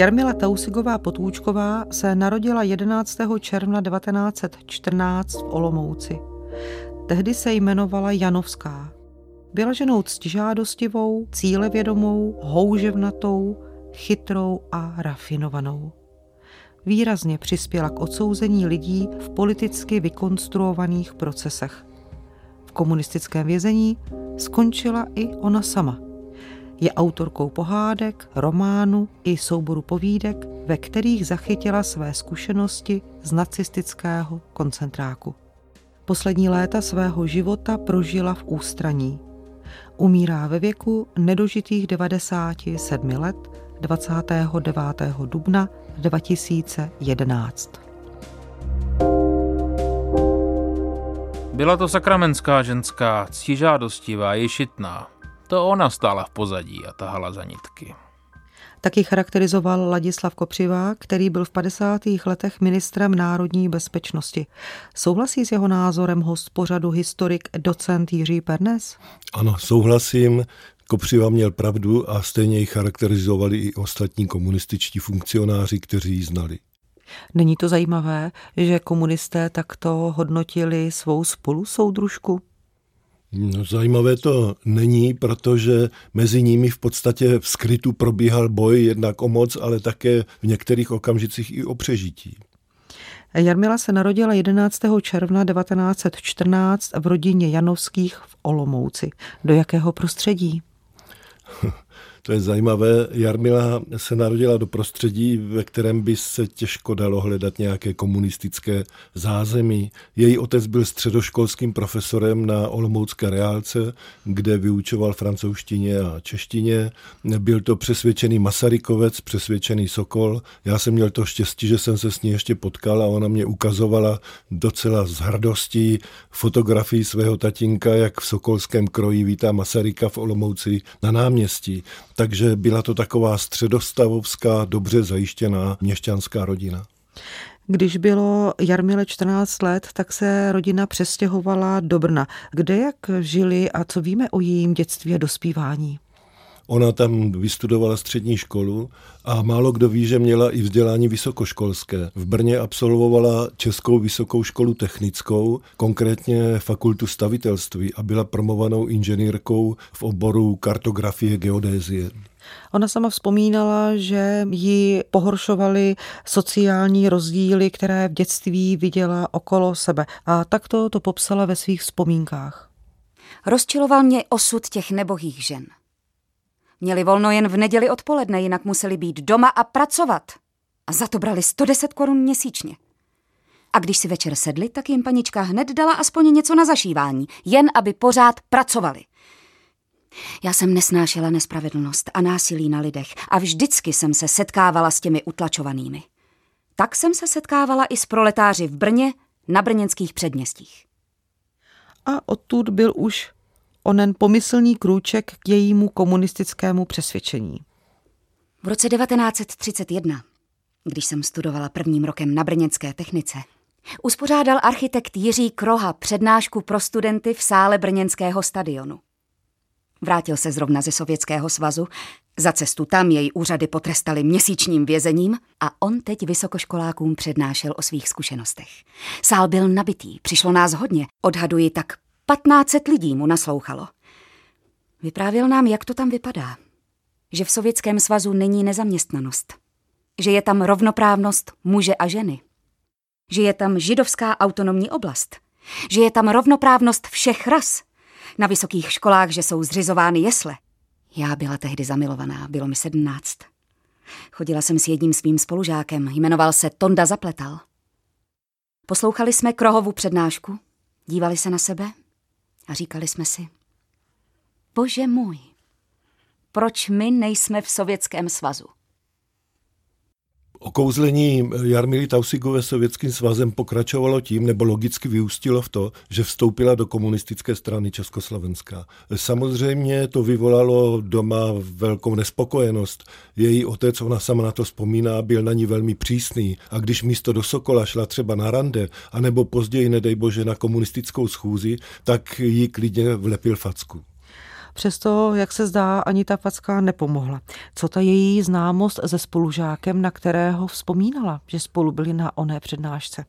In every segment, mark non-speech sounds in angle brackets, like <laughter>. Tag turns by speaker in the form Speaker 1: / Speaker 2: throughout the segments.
Speaker 1: Jarmila Tausigová Potůčková se narodila 11. června 1914 v Olomouci. Tehdy se jmenovala Janovská. Byla ženou ctižádostivou, cílevědomou, houževnatou, chytrou a rafinovanou. Výrazně přispěla k odsouzení lidí v politicky vykonstruovaných procesech. V komunistickém vězení skončila i ona sama – je autorkou pohádek, románu i souboru povídek, ve kterých zachytila své zkušenosti z nacistického koncentráku. Poslední léta svého života prožila v ústraní. Umírá ve věku nedožitých 97 let 29. dubna 2011.
Speaker 2: Byla to sakramenská ženská, ctižádostivá, ješitná, to ona stála v pozadí a tahala za nitky.
Speaker 1: Taky charakterizoval Ladislav Kopřivá, který byl v 50. letech ministrem národní bezpečnosti. Souhlasí s jeho názorem host pořadu historik docent Jiří Pernes?
Speaker 3: Ano, souhlasím. Kopřiva měl pravdu a stejně ji charakterizovali i ostatní komunističtí funkcionáři, kteří ji znali.
Speaker 1: Není to zajímavé, že komunisté takto hodnotili svou spolusoudružku?
Speaker 3: No, zajímavé to není, protože mezi nimi v podstatě v skrytu probíhal boj jednak o moc, ale také v některých okamžicích i o přežití.
Speaker 1: Jarmila se narodila 11. června 1914 v rodině Janovských v Olomouci. Do jakého prostředí? <laughs>
Speaker 3: To je zajímavé. Jarmila se narodila do prostředí, ve kterém by se těžko dalo hledat nějaké komunistické zázemí. Její otec byl středoškolským profesorem na Olomoucké reálce, kde vyučoval francouzštině a češtině. Byl to přesvědčený Masarykovec, přesvědčený Sokol. Já jsem měl to štěstí, že jsem se s ní ještě potkal a ona mě ukazovala docela s hrdostí fotografii svého tatínka, jak v Sokolském kroji vítá Masaryka v Olomouci na náměstí takže byla to taková středostavovská, dobře zajištěná měšťanská rodina.
Speaker 1: Když bylo Jarmile 14 let, tak se rodina přestěhovala do Brna. Kde jak žili a co víme o jejím dětství a dospívání?
Speaker 3: Ona tam vystudovala střední školu a málo kdo ví, že měla i vzdělání vysokoškolské. V Brně absolvovala Českou vysokou školu technickou, konkrétně fakultu stavitelství a byla promovanou inženýrkou v oboru kartografie geodézie.
Speaker 1: Ona sama vzpomínala, že ji pohoršovaly sociální rozdíly, které v dětství viděla okolo sebe. A takto to popsala ve svých vzpomínkách.
Speaker 4: Rozčiloval mě osud těch nebohých žen – Měli volno jen v neděli odpoledne, jinak museli být doma a pracovat. A za to brali 110 korun měsíčně. A když si večer sedli, tak jim panička hned dala aspoň něco na zašívání, jen aby pořád pracovali. Já jsem nesnášela nespravedlnost a násilí na lidech a vždycky jsem se setkávala s těmi utlačovanými. Tak jsem se setkávala i s proletáři v Brně na brněnských předměstích.
Speaker 1: A odtud byl už onen pomyslný krůček k jejímu komunistickému přesvědčení.
Speaker 4: V roce 1931, když jsem studovala prvním rokem na brněnské technice, uspořádal architekt Jiří Kroha přednášku pro studenty v sále brněnského stadionu. Vrátil se zrovna ze Sovětského svazu, za cestu tam jej úřady potrestali měsíčním vězením a on teď vysokoškolákům přednášel o svých zkušenostech. Sál byl nabitý, přišlo nás hodně, odhaduji tak 1500 lidí mu naslouchalo. Vyprávěl nám, jak to tam vypadá. Že v Sovětském svazu není nezaměstnanost. Že je tam rovnoprávnost muže a ženy. Že je tam židovská autonomní oblast. Že je tam rovnoprávnost všech ras. Na vysokých školách, že jsou zřizovány jesle. Já byla tehdy zamilovaná, bylo mi sedmnáct. Chodila jsem s jedním svým spolužákem, jmenoval se Tonda Zapletal. Poslouchali jsme Krohovu přednášku, dívali se na sebe a říkali jsme si, bože můj, proč my nejsme v Sovětském svazu?
Speaker 3: Okouzlení Jarmily Tausigové sovětským svazem pokračovalo tím, nebo logicky vyústilo v to, že vstoupila do komunistické strany Československá. Samozřejmě to vyvolalo doma velkou nespokojenost. Její otec, ona sama na to vzpomíná, byl na ní velmi přísný a když místo do Sokola šla třeba na rande, anebo později, nedej bože, na komunistickou schůzi, tak jí klidně vlepil facku.
Speaker 1: Přesto, jak se zdá, ani ta facka nepomohla. Co ta její známost se spolužákem, na kterého vzpomínala, že spolu byli na oné přednášce?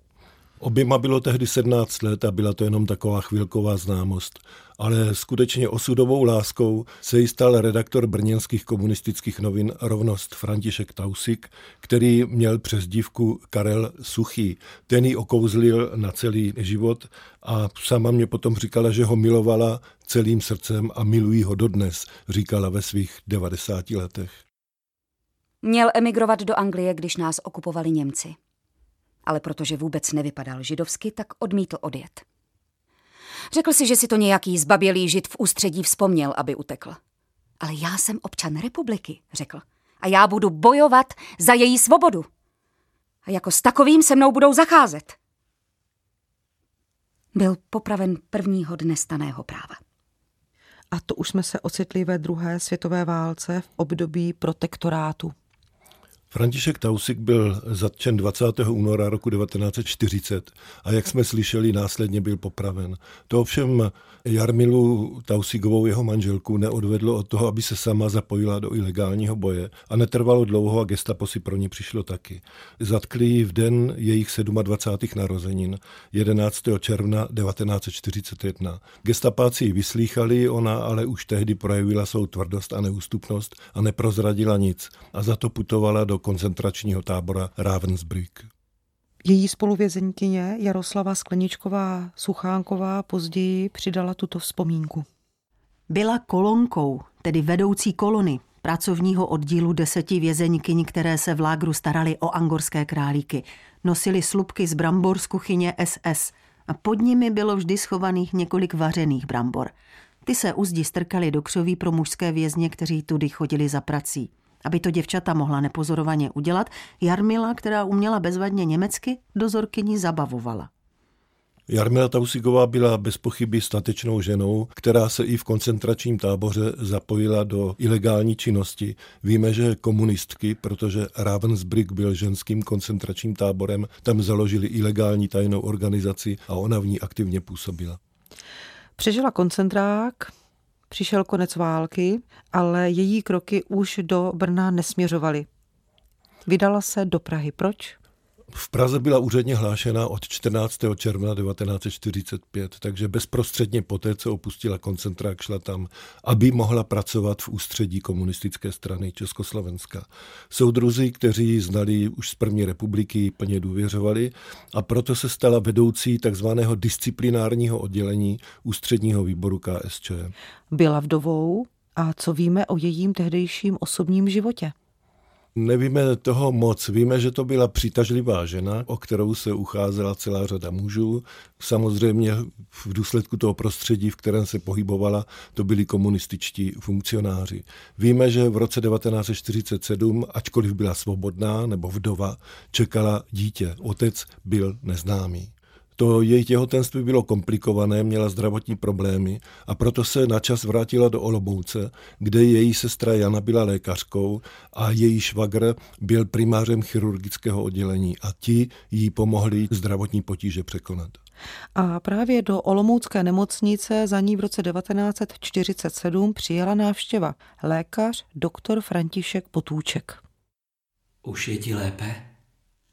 Speaker 3: Oběma bylo tehdy 17 let a byla to jenom taková chvilková známost. Ale skutečně osudovou láskou se jí stal redaktor brněnských komunistických novin Rovnost František Tausik, který měl přes dívku Karel Suchý. Ten ji okouzlil na celý život a sama mě potom říkala, že ho milovala celým srdcem a milují ho dodnes, říkala ve svých 90 letech.
Speaker 4: Měl emigrovat do Anglie, když nás okupovali Němci ale protože vůbec nevypadal židovsky, tak odmítl odjet. Řekl si, že si to nějaký zbabělý žid v ústředí vzpomněl, aby utekl. Ale já jsem občan republiky, řekl. A já budu bojovat za její svobodu. A jako s takovým se mnou budou zacházet. Byl popraven prvního dne staného práva.
Speaker 1: A to už jsme se ocitli ve druhé světové válce v období protektorátu.
Speaker 3: František Tausik byl zatčen 20. února roku 1940 a jak jsme slyšeli, následně byl popraven. To ovšem Jarmilu Tausigovou, jeho manželku, neodvedlo od toho, aby se sama zapojila do ilegálního boje a netrvalo dlouho a gestapo si pro ní přišlo taky. Zatkli ji v den jejich 27. narozenin 11. června 1941. Gestapáci ji vyslýchali, ona ale už tehdy projevila svou tvrdost a neústupnost a neprozradila nic a za to putovala do koncentračního tábora Ravensbrück.
Speaker 1: Její spoluvězenkyně Jaroslava Skleničková Suchánková později přidala tuto vzpomínku.
Speaker 5: Byla kolonkou, tedy vedoucí kolony, pracovního oddílu deseti vězeňkyň, které se v lágru starali o angorské králíky. Nosili slupky z brambor z kuchyně SS a pod nimi bylo vždy schovaných několik vařených brambor. Ty se uzdi strkali do křoví pro mužské vězně, kteří tudy chodili za prací. Aby to děvčata mohla nepozorovaně udělat, Jarmila, která uměla bezvadně německy, dozorkyni zabavovala.
Speaker 3: Jarmila Tausigová byla bez pochyby statečnou ženou, která se i v koncentračním táboře zapojila do ilegální činnosti. Víme, že komunistky, protože Ravensbrück byl ženským koncentračním táborem, tam založili ilegální tajnou organizaci a ona v ní aktivně působila.
Speaker 1: Přežila koncentrák, Přišel konec války, ale její kroky už do Brna nesměřovaly. Vydala se do Prahy. Proč?
Speaker 3: V Praze byla úředně hlášena od 14. června 1945, takže bezprostředně poté, co opustila koncentrák, šla tam, aby mohla pracovat v ústředí komunistické strany Československa. Soudruzi, kteří znali už z první republiky, plně důvěřovali a proto se stala vedoucí takzvaného disciplinárního oddělení ústředního výboru KSČ.
Speaker 1: Byla vdovou a co víme o jejím tehdejším osobním životě?
Speaker 3: Nevíme toho moc. Víme, že to byla přitažlivá žena, o kterou se ucházela celá řada mužů. Samozřejmě v důsledku toho prostředí, v kterém se pohybovala, to byli komunističtí funkcionáři. Víme, že v roce 1947, ačkoliv byla svobodná nebo vdova, čekala dítě. Otec byl neznámý. To její těhotenství bylo komplikované, měla zdravotní problémy a proto se načas vrátila do Olomouce, kde její sestra Jana byla lékařkou a její švagr byl primářem chirurgického oddělení a ti jí pomohli zdravotní potíže překonat.
Speaker 1: A právě do Olomoucké nemocnice za ní v roce 1947 přijela návštěva lékař doktor František Potůček.
Speaker 6: Už je ti lépe?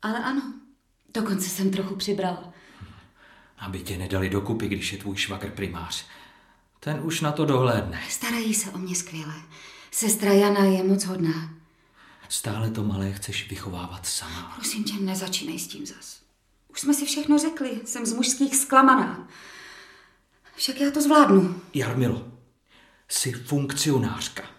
Speaker 4: Ale ano, dokonce jsem trochu přibral
Speaker 6: aby tě nedali dokupy, když je tvůj švagr primář. Ten už na to dohlédne.
Speaker 4: Starají se o mě skvěle. Sestra Jana je moc hodná.
Speaker 6: Stále to malé chceš vychovávat sama.
Speaker 4: Prosím tě, nezačínej s tím zas. Už jsme si všechno řekli, jsem z mužských zklamaná. Však já to zvládnu.
Speaker 6: Jarmilo, jsi funkcionářka.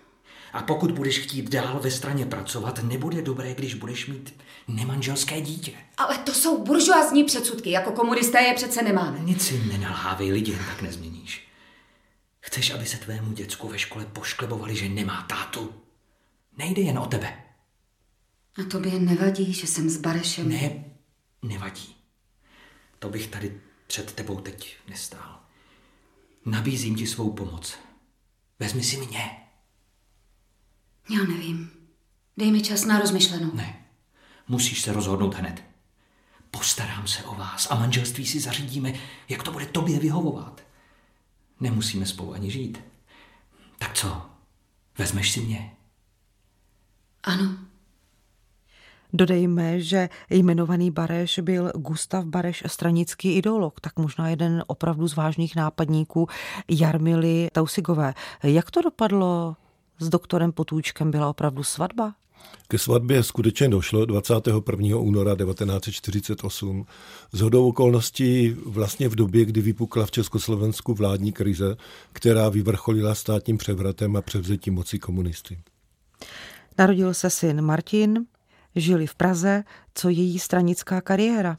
Speaker 6: A pokud budeš chtít dál ve straně pracovat, nebude dobré, když budeš mít nemanželské dítě.
Speaker 4: Ale to jsou buržoazní předsudky, jako komunisté je přece nemáme.
Speaker 6: Nic si nenalhávej, lidi jen tak nezměníš. Chceš, aby se tvému děcku ve škole pošklebovali, že nemá tátu? Nejde jen o tebe.
Speaker 4: A tobě nevadí, že jsem s Barešem?
Speaker 6: Ne, nevadí. To bych tady před tebou teď nestál. Nabízím ti svou pomoc. Vezmi si mě.
Speaker 4: Já nevím. Dej mi čas na rozmyšlenou.
Speaker 6: Ne, musíš se rozhodnout hned. Postarám se o vás a manželství si zařídíme, jak to bude tobě vyhovovat. Nemusíme spolu ani žít. Co? Vezmeš si mě?
Speaker 4: Ano.
Speaker 1: Dodejme, že jmenovaný Bareš byl Gustav Bareš, stranický ideolog, tak možná jeden opravdu z vážných nápadníků Jarmily Tausigové. Jak to dopadlo s doktorem Potůčkem? Byla opravdu svatba?
Speaker 3: Ke svatbě skutečně došlo 21. února 1948. Z hodou okolností vlastně v době, kdy vypukla v Československu vládní krize, která vyvrcholila státním převratem a převzetím moci komunisty.
Speaker 1: Narodil se syn Martin, žili v Praze, co její stranická kariéra.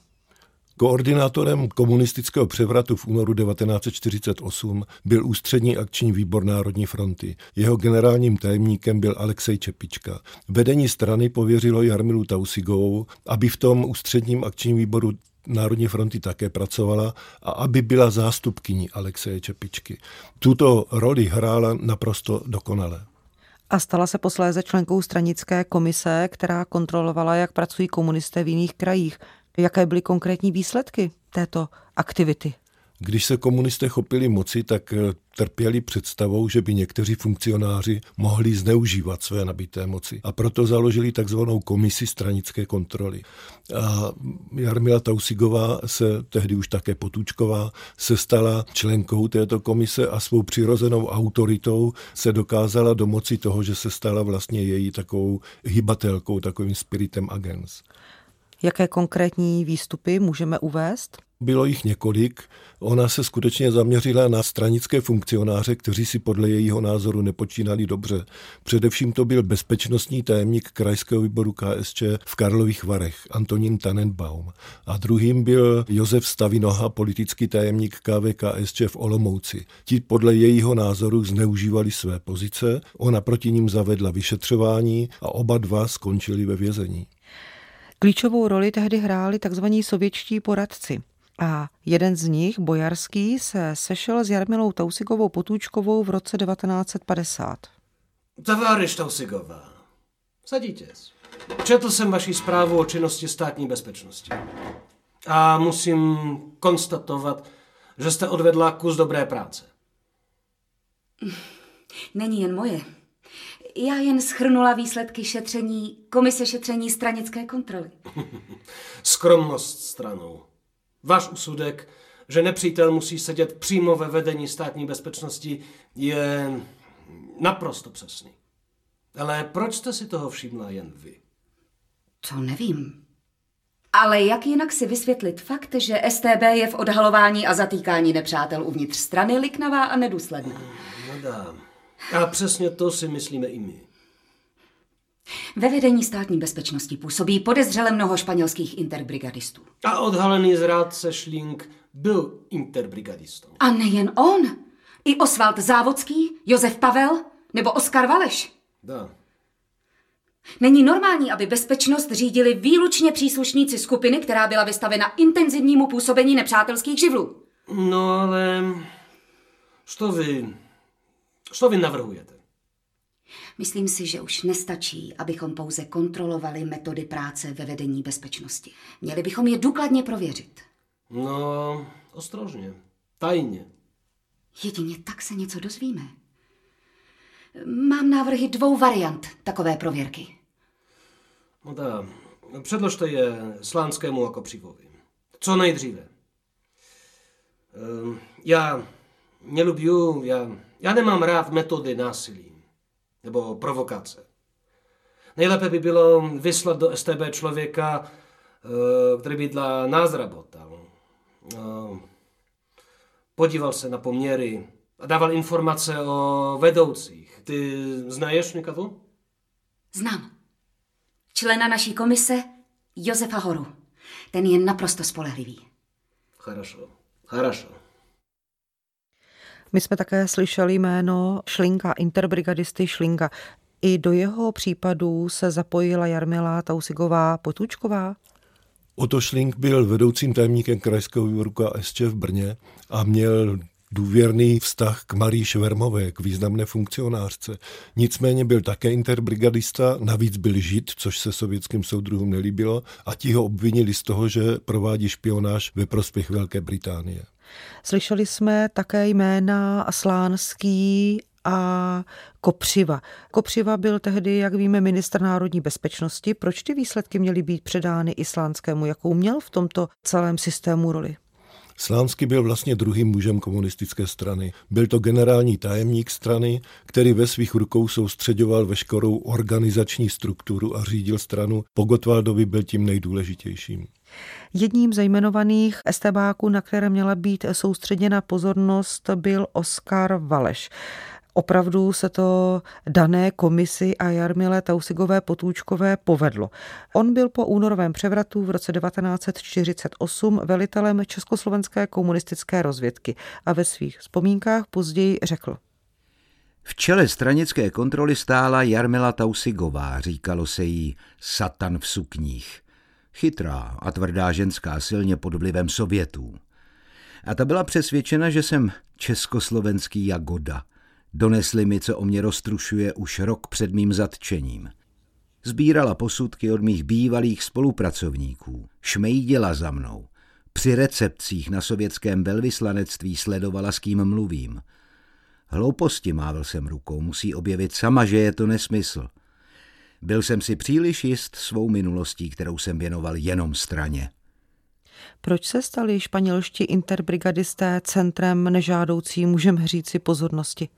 Speaker 3: Koordinátorem komunistického převratu v únoru 1948 byl ústřední akční výbor Národní fronty. Jeho generálním tajemníkem byl Alexej Čepička. Vedení strany pověřilo Jarmilu Tausigovou, aby v tom ústředním akčním výboru Národní fronty také pracovala a aby byla zástupkyní Alexeje Čepičky. Tuto roli hrála naprosto dokonale
Speaker 1: a stala se posléze členkou stranické komise, která kontrolovala, jak pracují komunisté v jiných krajích. Jaké byly konkrétní výsledky této aktivity?
Speaker 3: Když se komunisté chopili moci, tak eh, trpěli představou, že by někteří funkcionáři mohli zneužívat své nabité moci. A proto založili takzvanou komisi stranické kontroly. A Jarmila Tausigová se, tehdy už také Potůčková, se stala členkou této komise a svou přirozenou autoritou se dokázala domoci toho, že se stala vlastně její takovou hybatelkou, takovým spiritem agens.
Speaker 1: Jaké konkrétní výstupy můžeme uvést?
Speaker 3: Bylo jich několik. Ona se skutečně zaměřila na stranické funkcionáře, kteří si podle jejího názoru nepočínali dobře. Především to byl bezpečnostní tajemník krajského výboru KSČ v Karlových Varech, Antonín Tannenbaum. A druhým byl Josef Stavinoha, politický tajemník KVKSČ v Olomouci. Ti podle jejího názoru zneužívali své pozice, ona proti ním zavedla vyšetřování a oba dva skončili ve vězení.
Speaker 1: Klíčovou roli tehdy hráli tzv. sovětští poradci. A jeden z nich, Bojarský, se sešel s Jarmilou Tausigovou Potůčkovou v roce 1950.
Speaker 7: Továriš Tausigová, sadíte. Četl jsem vaši zprávu o činnosti státní bezpečnosti. A musím konstatovat, že jste odvedla kus dobré práce.
Speaker 4: Není jen moje. Já jen schrnula výsledky šetření Komise šetření stranické kontroly. <laughs>
Speaker 7: Skromnost stranou. Váš úsudek, že nepřítel musí sedět přímo ve vedení státní bezpečnosti, je naprosto přesný. Ale proč jste si toho všimla jen vy?
Speaker 4: To nevím. Ale jak jinak si vysvětlit fakt, že STB je v odhalování a zatýkání nepřátel uvnitř strany liknavá a nedůsledná?
Speaker 7: No dám. A přesně to si myslíme i my.
Speaker 4: Ve vedení státní bezpečnosti působí podezřele mnoho španělských interbrigadistů.
Speaker 7: A odhalený zrádce Šlink byl interbrigadistou.
Speaker 4: A nejen on. I Osvald Závodský, Josef Pavel nebo Oskar Valeš.
Speaker 7: Da.
Speaker 4: Není normální, aby bezpečnost řídili výlučně příslušníci skupiny, která byla vystavena intenzivnímu působení nepřátelských živlů.
Speaker 7: No ale... Co vy... Co vy navrhujete?
Speaker 4: Myslím si, že už nestačí, abychom pouze kontrolovali metody práce ve vedení bezpečnosti. Měli bychom je důkladně prověřit.
Speaker 7: No, ostrožně, tajně.
Speaker 4: Jedině tak se něco dozvíme. Mám návrhy dvou variant takové prověrky.
Speaker 7: No dá, předložte je Slánskému a Kopříkovi. Co nejdříve. Ehm, já nelubiu, já, já nemám rád metody násilí nebo provokace. Nejlépe by bylo vyslat do STB člověka, eh, který by dla nás rabotal. Eh, podíval se na poměry a dával informace o vedoucích. Ty znaješ někoho?
Speaker 4: Znám. Člena naší komise Josefa Horu. Ten je naprosto spolehlivý.
Speaker 7: Хорошо, хорошо.
Speaker 1: My jsme také slyšeli jméno Šlinka, interbrigadisty Šlinka. I do jeho případu se zapojila Jarmila Tausigová Potůčková?
Speaker 3: Oto Šlink byl vedoucím tajemníkem krajského výboru KSČ v Brně a měl důvěrný vztah k Marii Švermové, k významné funkcionářce. Nicméně byl také interbrigadista, navíc byl žid, což se sovětským soudruhům nelíbilo a ti ho obvinili z toho, že provádí špionáž ve prospěch Velké Británie.
Speaker 1: Slyšeli jsme také jména Slánský a Kopřiva. Kopřiva byl tehdy, jak víme, minister národní bezpečnosti. Proč ty výsledky měly být předány islánskému? Jakou měl v tomto celém systému roli?
Speaker 3: Slánský byl vlastně druhým mužem komunistické strany. Byl to generální tajemník strany, který ve svých rukou soustředoval veškerou organizační strukturu a řídil stranu. Po Gotwaldovi byl tím nejdůležitějším.
Speaker 1: Jedním ze jmenovaných estebáků, na které měla být soustředěna pozornost, byl Oskar Valeš. Opravdu se to dané komisi a Jarmile Tausigové Potůčkové povedlo. On byl po únorovém převratu v roce 1948 velitelem Československé komunistické rozvědky a ve svých vzpomínkách později řekl.
Speaker 8: V čele stranické kontroly stála Jarmila Tausigová, říkalo se jí Satan v sukních. Chytrá a tvrdá ženská silně pod vlivem Sovětů. A ta byla přesvědčena, že jsem československý Jagoda. Donesli mi, co o mě roztrušuje už rok před mým zatčením. Zbírala posudky od mých bývalých spolupracovníků. Šmejděla za mnou. Při recepcích na sovětském velvyslanectví sledovala, s kým mluvím. Hlouposti mávil jsem rukou, musí objevit sama, že je to nesmysl. Byl jsem si příliš jist svou minulostí, kterou jsem věnoval jenom straně.
Speaker 1: Proč se stali španělští interbrigadisté centrem nežádoucí, můžeme říci, pozornosti?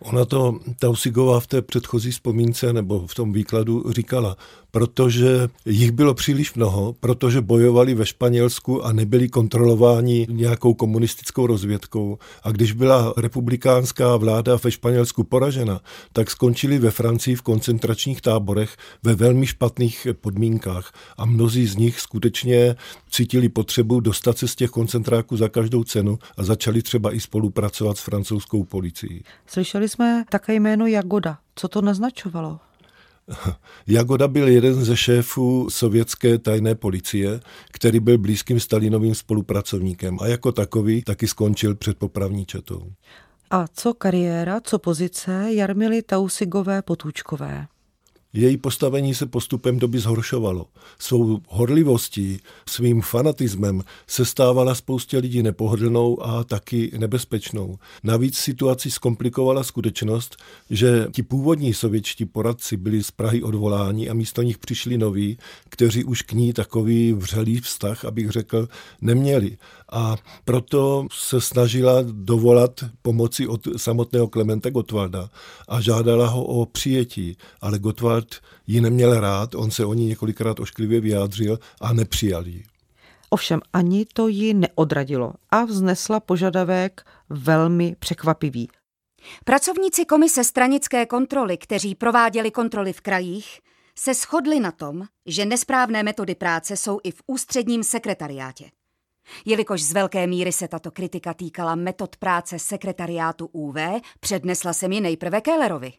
Speaker 3: Ona to Tausigová v té předchozí vzpomínce nebo v tom výkladu říkala, protože jich bylo příliš mnoho, protože bojovali ve Španělsku a nebyli kontrolováni nějakou komunistickou rozvědkou. A když byla republikánská vláda ve Španělsku poražena, tak skončili ve Francii v koncentračních táborech ve velmi špatných podmínkách. A mnozí z nich skutečně cítili potřebu dostat se z těch koncentráků za každou cenu a začali třeba i spolupracovat s francouzskou policií.
Speaker 1: Slyšeli jsme také jméno Jagoda. Co to naznačovalo? <laughs>
Speaker 3: Jagoda byl jeden ze šéfů sovětské tajné policie, který byl blízkým Stalinovým spolupracovníkem a jako takový taky skončil před popravní četou.
Speaker 1: A co kariéra, co pozice Jarmily Tausigové Potůčkové?
Speaker 3: Její postavení se postupem doby zhoršovalo. Svou horlivostí, svým fanatismem se stávala spoustě lidí nepohodlnou a taky nebezpečnou. Navíc situaci zkomplikovala skutečnost, že ti původní sovětští poradci byli z Prahy odvoláni a místo nich přišli noví, kteří už k ní takový vřelý vztah, abych řekl, neměli. A proto se snažila dovolat pomoci od samotného Klementa Gotwalda a žádala ho o přijetí, ale Gotwald Richard ji neměl rád, on se o ní několikrát ošklivě vyjádřil a nepřijal ji.
Speaker 1: Ovšem ani to ji neodradilo a vznesla požadavek velmi překvapivý.
Speaker 4: Pracovníci komise stranické kontroly, kteří prováděli kontroly v krajích, se shodli na tom, že nesprávné metody práce jsou i v ústředním sekretariátě. Jelikož z velké míry se tato kritika týkala metod práce sekretariátu UV, přednesla se mi nejprve Kellerovi.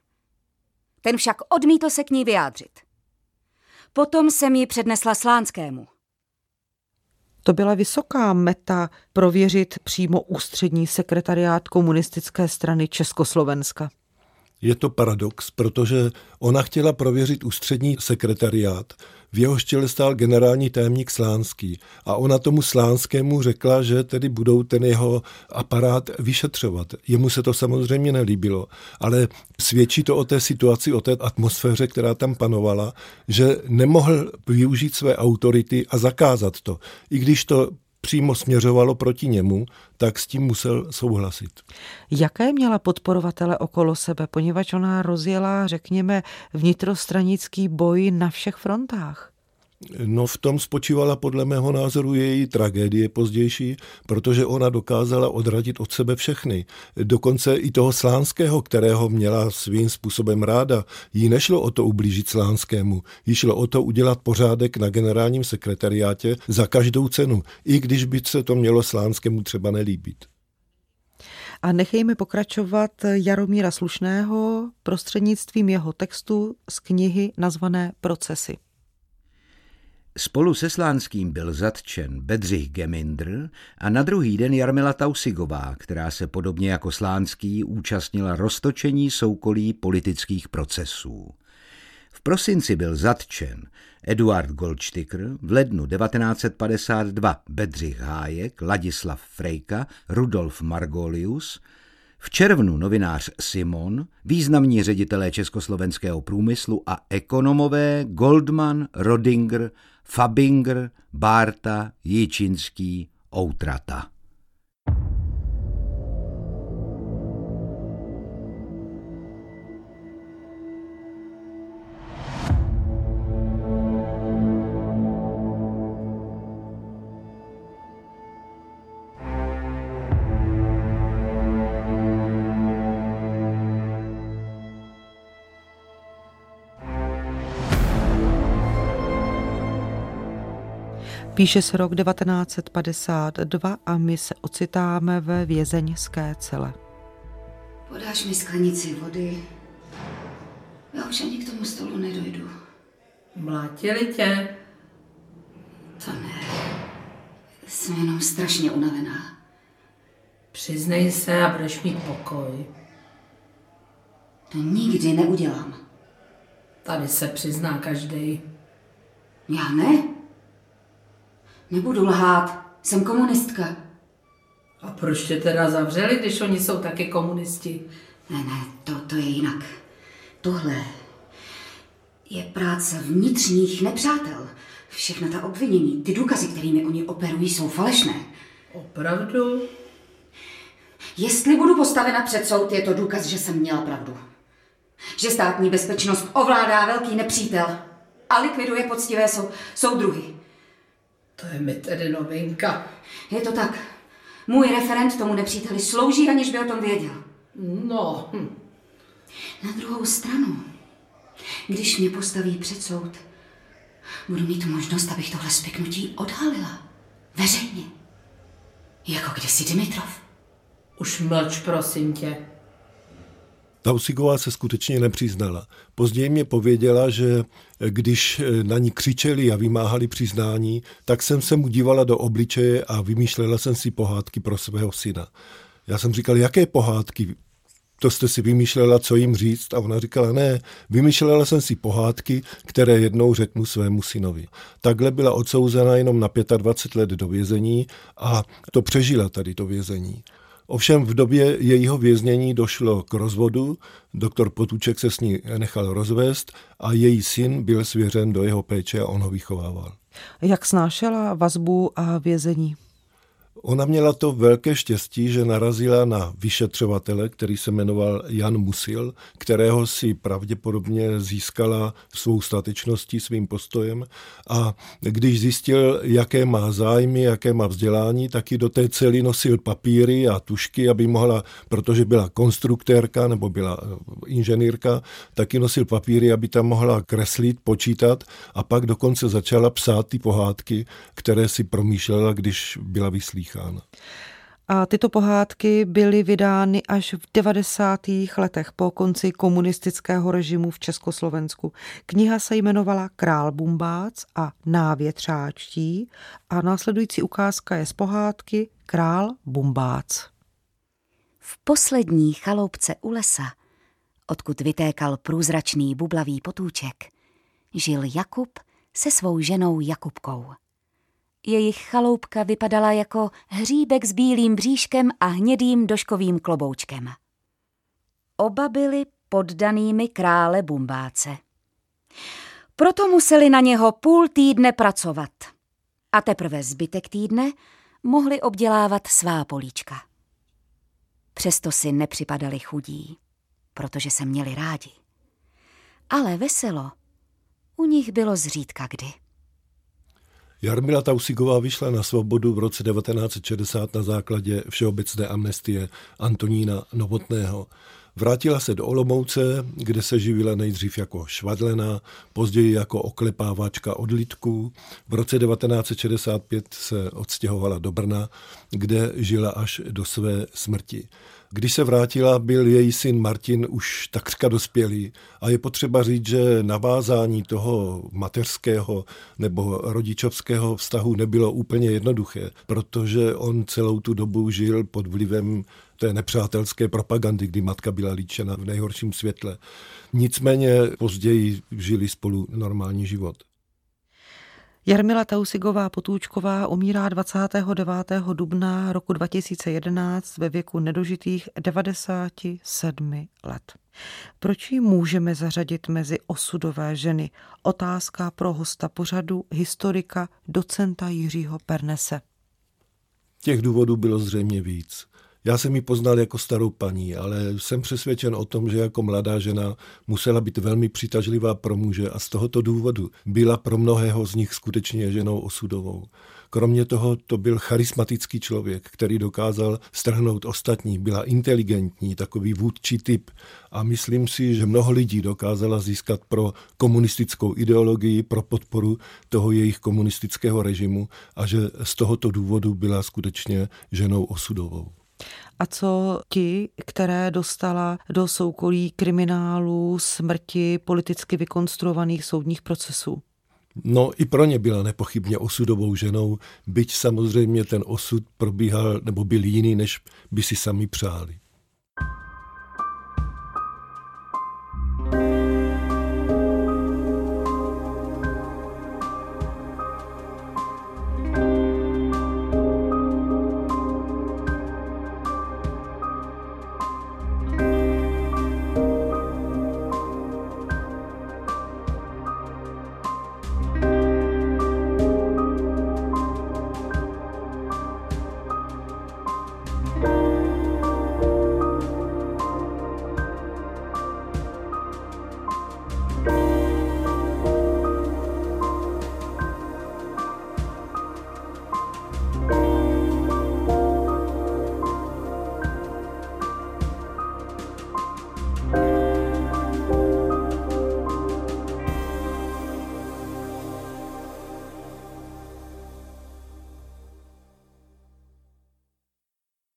Speaker 4: Ten však odmítl se k ní vyjádřit. Potom jsem ji přednesla Slánskému.
Speaker 1: To byla vysoká meta prověřit přímo ústřední sekretariát komunistické strany Československa.
Speaker 3: Je to paradox, protože ona chtěla prověřit ústřední sekretariát, v jeho čele stál generální tajemník Slánský a ona tomu Slánskému řekla, že tedy budou ten jeho aparát vyšetřovat. Jemu se to samozřejmě nelíbilo, ale svědčí to o té situaci, o té atmosféře, která tam panovala, že nemohl využít své autority a zakázat to. I když to přímo směřovalo proti němu, tak s tím musel souhlasit.
Speaker 1: Jaké měla podporovatele okolo sebe, poněvadž ona rozjela, řekněme, vnitrostranický boj na všech frontách?
Speaker 3: No v tom spočívala podle mého názoru její tragédie pozdější, protože ona dokázala odradit od sebe všechny. Dokonce i toho Slánského, kterého měla svým způsobem ráda. Jí nešlo o to ublížit Slánskému, jí šlo o to udělat pořádek na generálním sekretariátě za každou cenu, i když by se to mělo Slánskému třeba nelíbit.
Speaker 1: A nechejme pokračovat Jaromíra Slušného prostřednictvím jeho textu z knihy nazvané Procesy.
Speaker 8: Spolu se Slánským byl zatčen Bedřich Gemindr a na druhý den Jarmila Tausigová, která se podobně jako Slánský účastnila roztočení soukolí politických procesů. V prosinci byl zatčen Eduard Goldsticker, v lednu 1952 Bedřich Hájek, Ladislav Frejka, Rudolf Margolius, V červnu novinář Simon, významní ředitelé československého průmyslu a ekonomové Goldman, Rodinger, Fabinger, Bárta, Jičinský, Outrata.
Speaker 1: Píše se rok 1952 a my se ocitáme ve vězeňské cele.
Speaker 4: Podáš mi sklenici vody? Já už ani k tomu stolu nedojdu.
Speaker 9: Mlátili tě?
Speaker 4: To ne. Jsem jenom strašně unavená.
Speaker 9: Přiznej se a budeš mít pokoj.
Speaker 4: To nikdy neudělám.
Speaker 9: Tady se přizná každý.
Speaker 4: Já ne? Nebudu lhát. Jsem komunistka.
Speaker 9: A proč tě teda zavřeli, když oni jsou taky komunisti?
Speaker 4: Ne, ne, to, to je jinak. Tohle je práce vnitřních nepřátel. Všechna ta obvinění, ty důkazy, kterými oni operují, jsou falešné.
Speaker 9: Opravdu?
Speaker 4: Jestli budu postavena před soud, je to důkaz, že jsem měla pravdu. Že státní bezpečnost ovládá velký nepřítel a likviduje poctivé sou, soudruhy.
Speaker 9: To je mi tedy novinka.
Speaker 4: Je to tak. Můj referent tomu nepříteli slouží, aniž by o tom věděl.
Speaker 9: No, hm.
Speaker 4: Na druhou stranu, když mě postaví před soud, budu mít možnost, abych tohle spiknutí odhalila. Veřejně. Jako kdysi Dimitrov.
Speaker 9: Už mlč, prosím tě.
Speaker 3: Tausigová se skutečně nepřiznala. Později mě pověděla, že když na ní křičeli a vymáhali přiznání, tak jsem se mu dívala do obličeje a vymýšlela jsem si pohádky pro svého syna. Já jsem říkal, jaké pohádky? To jste si vymýšlela, co jim říct? A ona říkala, ne, vymýšlela jsem si pohádky, které jednou řeknu svému synovi. Takhle byla odsouzena jenom na 25 let do vězení a to přežila tady to vězení. Ovšem v době jejího věznění došlo k rozvodu, doktor Potuček se s ní nechal rozvést a její syn byl svěřen do jeho péče a on ho vychovával.
Speaker 1: Jak snášela vazbu a vězení?
Speaker 3: Ona měla to velké štěstí, že narazila na vyšetřovatele, který se jmenoval Jan Musil, kterého si pravděpodobně získala svou statečností, svým postojem. A když zjistil, jaké má zájmy, jaké má vzdělání, tak i do té cely nosil papíry a tušky, aby mohla, protože byla konstruktérka nebo byla eh, inženýrka, taky nosil papíry, aby tam mohla kreslit, počítat a pak dokonce začala psát ty pohádky, které si promýšlela, když byla vyslýchána slýchána.
Speaker 1: A tyto pohádky byly vydány až v 90. letech po konci komunistického režimu v Československu. Kniha se jmenovala Král Bumbác a Návětřáčtí a následující ukázka je z pohádky Král Bumbác.
Speaker 4: V poslední chaloupce u lesa, odkud vytékal průzračný bublavý potůček, žil Jakub se svou ženou Jakubkou. Jejich chaloupka vypadala jako hříbek s bílým bříškem a hnědým doškovým kloboučkem. Oba byli poddanými krále Bumbáce. Proto museli na něho půl týdne pracovat. A teprve zbytek týdne mohli obdělávat svá políčka. Přesto si nepřipadali chudí, protože se měli rádi. Ale veselo u nich bylo zřídka kdy.
Speaker 3: Jarmila Tausigová vyšla na svobodu v roce 1960 na základě všeobecné amnestie Antonína Novotného. Vrátila se do Olomouce, kde se živila nejdřív jako švadlena, později jako oklepávačka odlitků. V roce 1965 se odstěhovala do Brna, kde žila až do své smrti. Když se vrátila, byl její syn Martin už takřka dospělý a je potřeba říct, že navázání toho mateřského nebo rodičovského vztahu nebylo úplně jednoduché, protože on celou tu dobu žil pod vlivem té nepřátelské propagandy, kdy matka byla líčena v nejhorším světle. Nicméně později žili spolu normální život.
Speaker 1: Jarmila Tausigová Potůčková umírá 29. dubna roku 2011 ve věku nedožitých 97 let. Proč ji můžeme zařadit mezi osudové ženy? Otázka pro hosta pořadu, historika, docenta Jiřího Pernese.
Speaker 3: Těch důvodů bylo zřejmě víc. Já jsem ji poznal jako starou paní, ale jsem přesvědčen o tom, že jako mladá žena musela být velmi přitažlivá pro muže a z tohoto důvodu byla pro mnohého z nich skutečně ženou osudovou. Kromě toho to byl charismatický člověk, který dokázal strhnout ostatní, byla inteligentní, takový vůdčí typ a myslím si, že mnoho lidí dokázala získat pro komunistickou ideologii, pro podporu toho jejich komunistického režimu a že z tohoto důvodu byla skutečně ženou osudovou.
Speaker 1: A co ti, které dostala do soukolí kriminálu, smrti, politicky vykonstruovaných soudních procesů?
Speaker 3: No i pro ně byla nepochybně osudovou ženou, byť samozřejmě ten osud probíhal nebo byl jiný, než by si sami přáli.